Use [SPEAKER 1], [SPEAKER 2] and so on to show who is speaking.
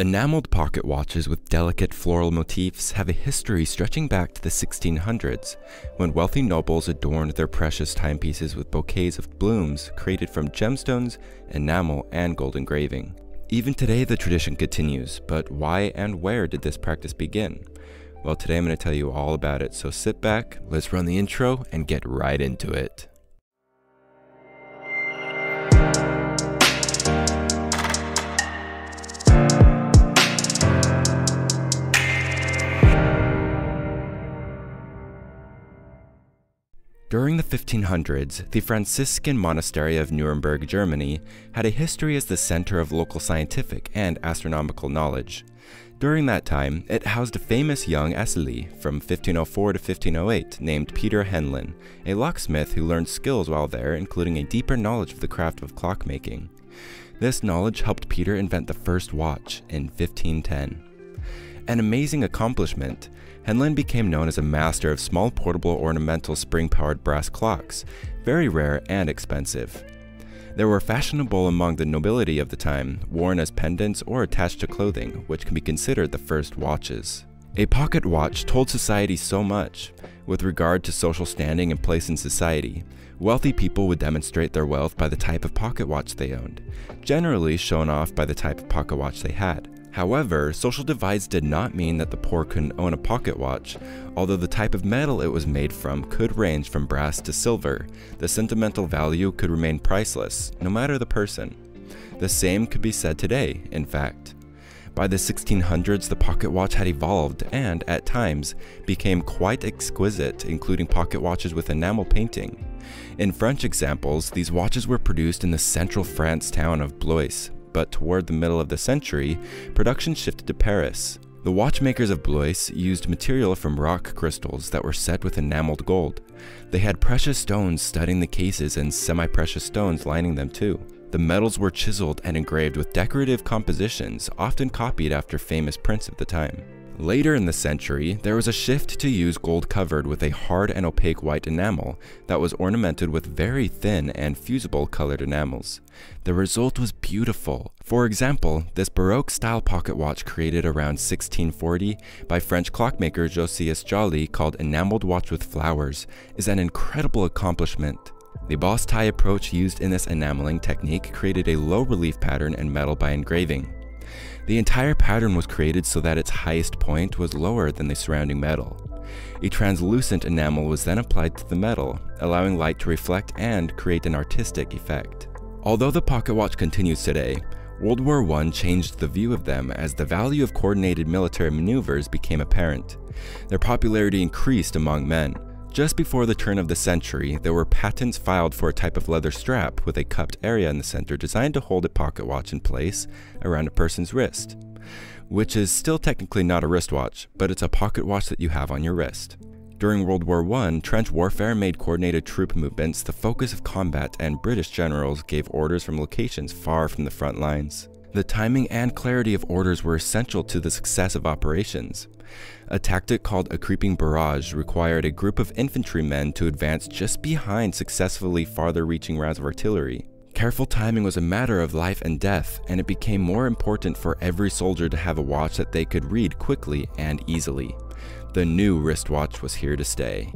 [SPEAKER 1] Enameled pocket watches with delicate floral motifs have a history stretching back to the 1600s, when wealthy nobles adorned their precious timepieces with bouquets of blooms created from gemstones, enamel, and gold engraving. Even today, the tradition continues, but why and where did this practice begin? Well, today I'm going to tell you all about it, so sit back, let's run the intro, and get right into it. During the 1500s, the Franciscan monastery of Nuremberg, Germany, had a history as the center of local scientific and astronomical knowledge. During that time, it housed a famous young Esselie from 1504 to 1508 named Peter Henlein, a locksmith who learned skills while there, including a deeper knowledge of the craft of clockmaking. This knowledge helped Peter invent the first watch in 1510. An amazing accomplishment, Henlein became known as a master of small portable ornamental spring-powered brass clocks, very rare and expensive. They were fashionable among the nobility of the time, worn as pendants or attached to clothing, which can be considered the first watches. A pocket watch told society so much, with regard to social standing and place in society. Wealthy people would demonstrate their wealth by the type of pocket watch they owned, generally shown off by the type of pocket watch they had. However, social divides did not mean that the poor couldn't own a pocket watch. Although the type of metal it was made from could range from brass to silver, the sentimental value could remain priceless, no matter the person. The same could be said today, in fact. By the 1600s, the pocket watch had evolved and, at times, became quite exquisite, including pocket watches with enamel painting. In French examples, these watches were produced in the central France town of Blois, but toward the middle of the century, production shifted to Paris. The watchmakers of Blois used material from rock crystals that were set with enameled gold. They had precious stones studding the cases and semi-precious stones lining them too. The metals were chiseled and engraved with decorative compositions, often copied after famous prints of the time. Later in the century, there was a shift to use gold covered with a hard and opaque white enamel that was ornamented with very thin and fusible colored enamels. The result was beautiful. For example, this Baroque style pocket watch created around 1640 by French clockmaker Josias Joly called Enameled Watch with Flowers is an incredible accomplishment. The basse-taille approach used in this enameling technique created a low relief pattern in metal by engraving. The entire pattern was created so that its highest point was lower than the surrounding metal. A translucent enamel was then applied to the metal, allowing light to reflect and create an artistic effect. Although the pocket watch continues today, World War I changed the view of them as the value of coordinated military maneuvers became apparent. Their popularity increased among men, just before the turn of the century, there were patents filed for a type of leather strap with a cupped area in the center designed to hold a pocket watch in place around a person's wrist, which is still technically not a wristwatch, but it's a pocket watch that you have on your wrist. During World War I, trench warfare made coordinated troop movements the focus of combat and British generals gave orders from locations far from the front lines. The timing and clarity of orders were essential to the success of operations. A tactic called a creeping barrage required a group of infantrymen to advance just behind successfully farther reaching rounds of artillery. Careful timing was a matter of life and death, and it became more important for every soldier to have a watch that they could read quickly and easily. The new wristwatch was here to stay.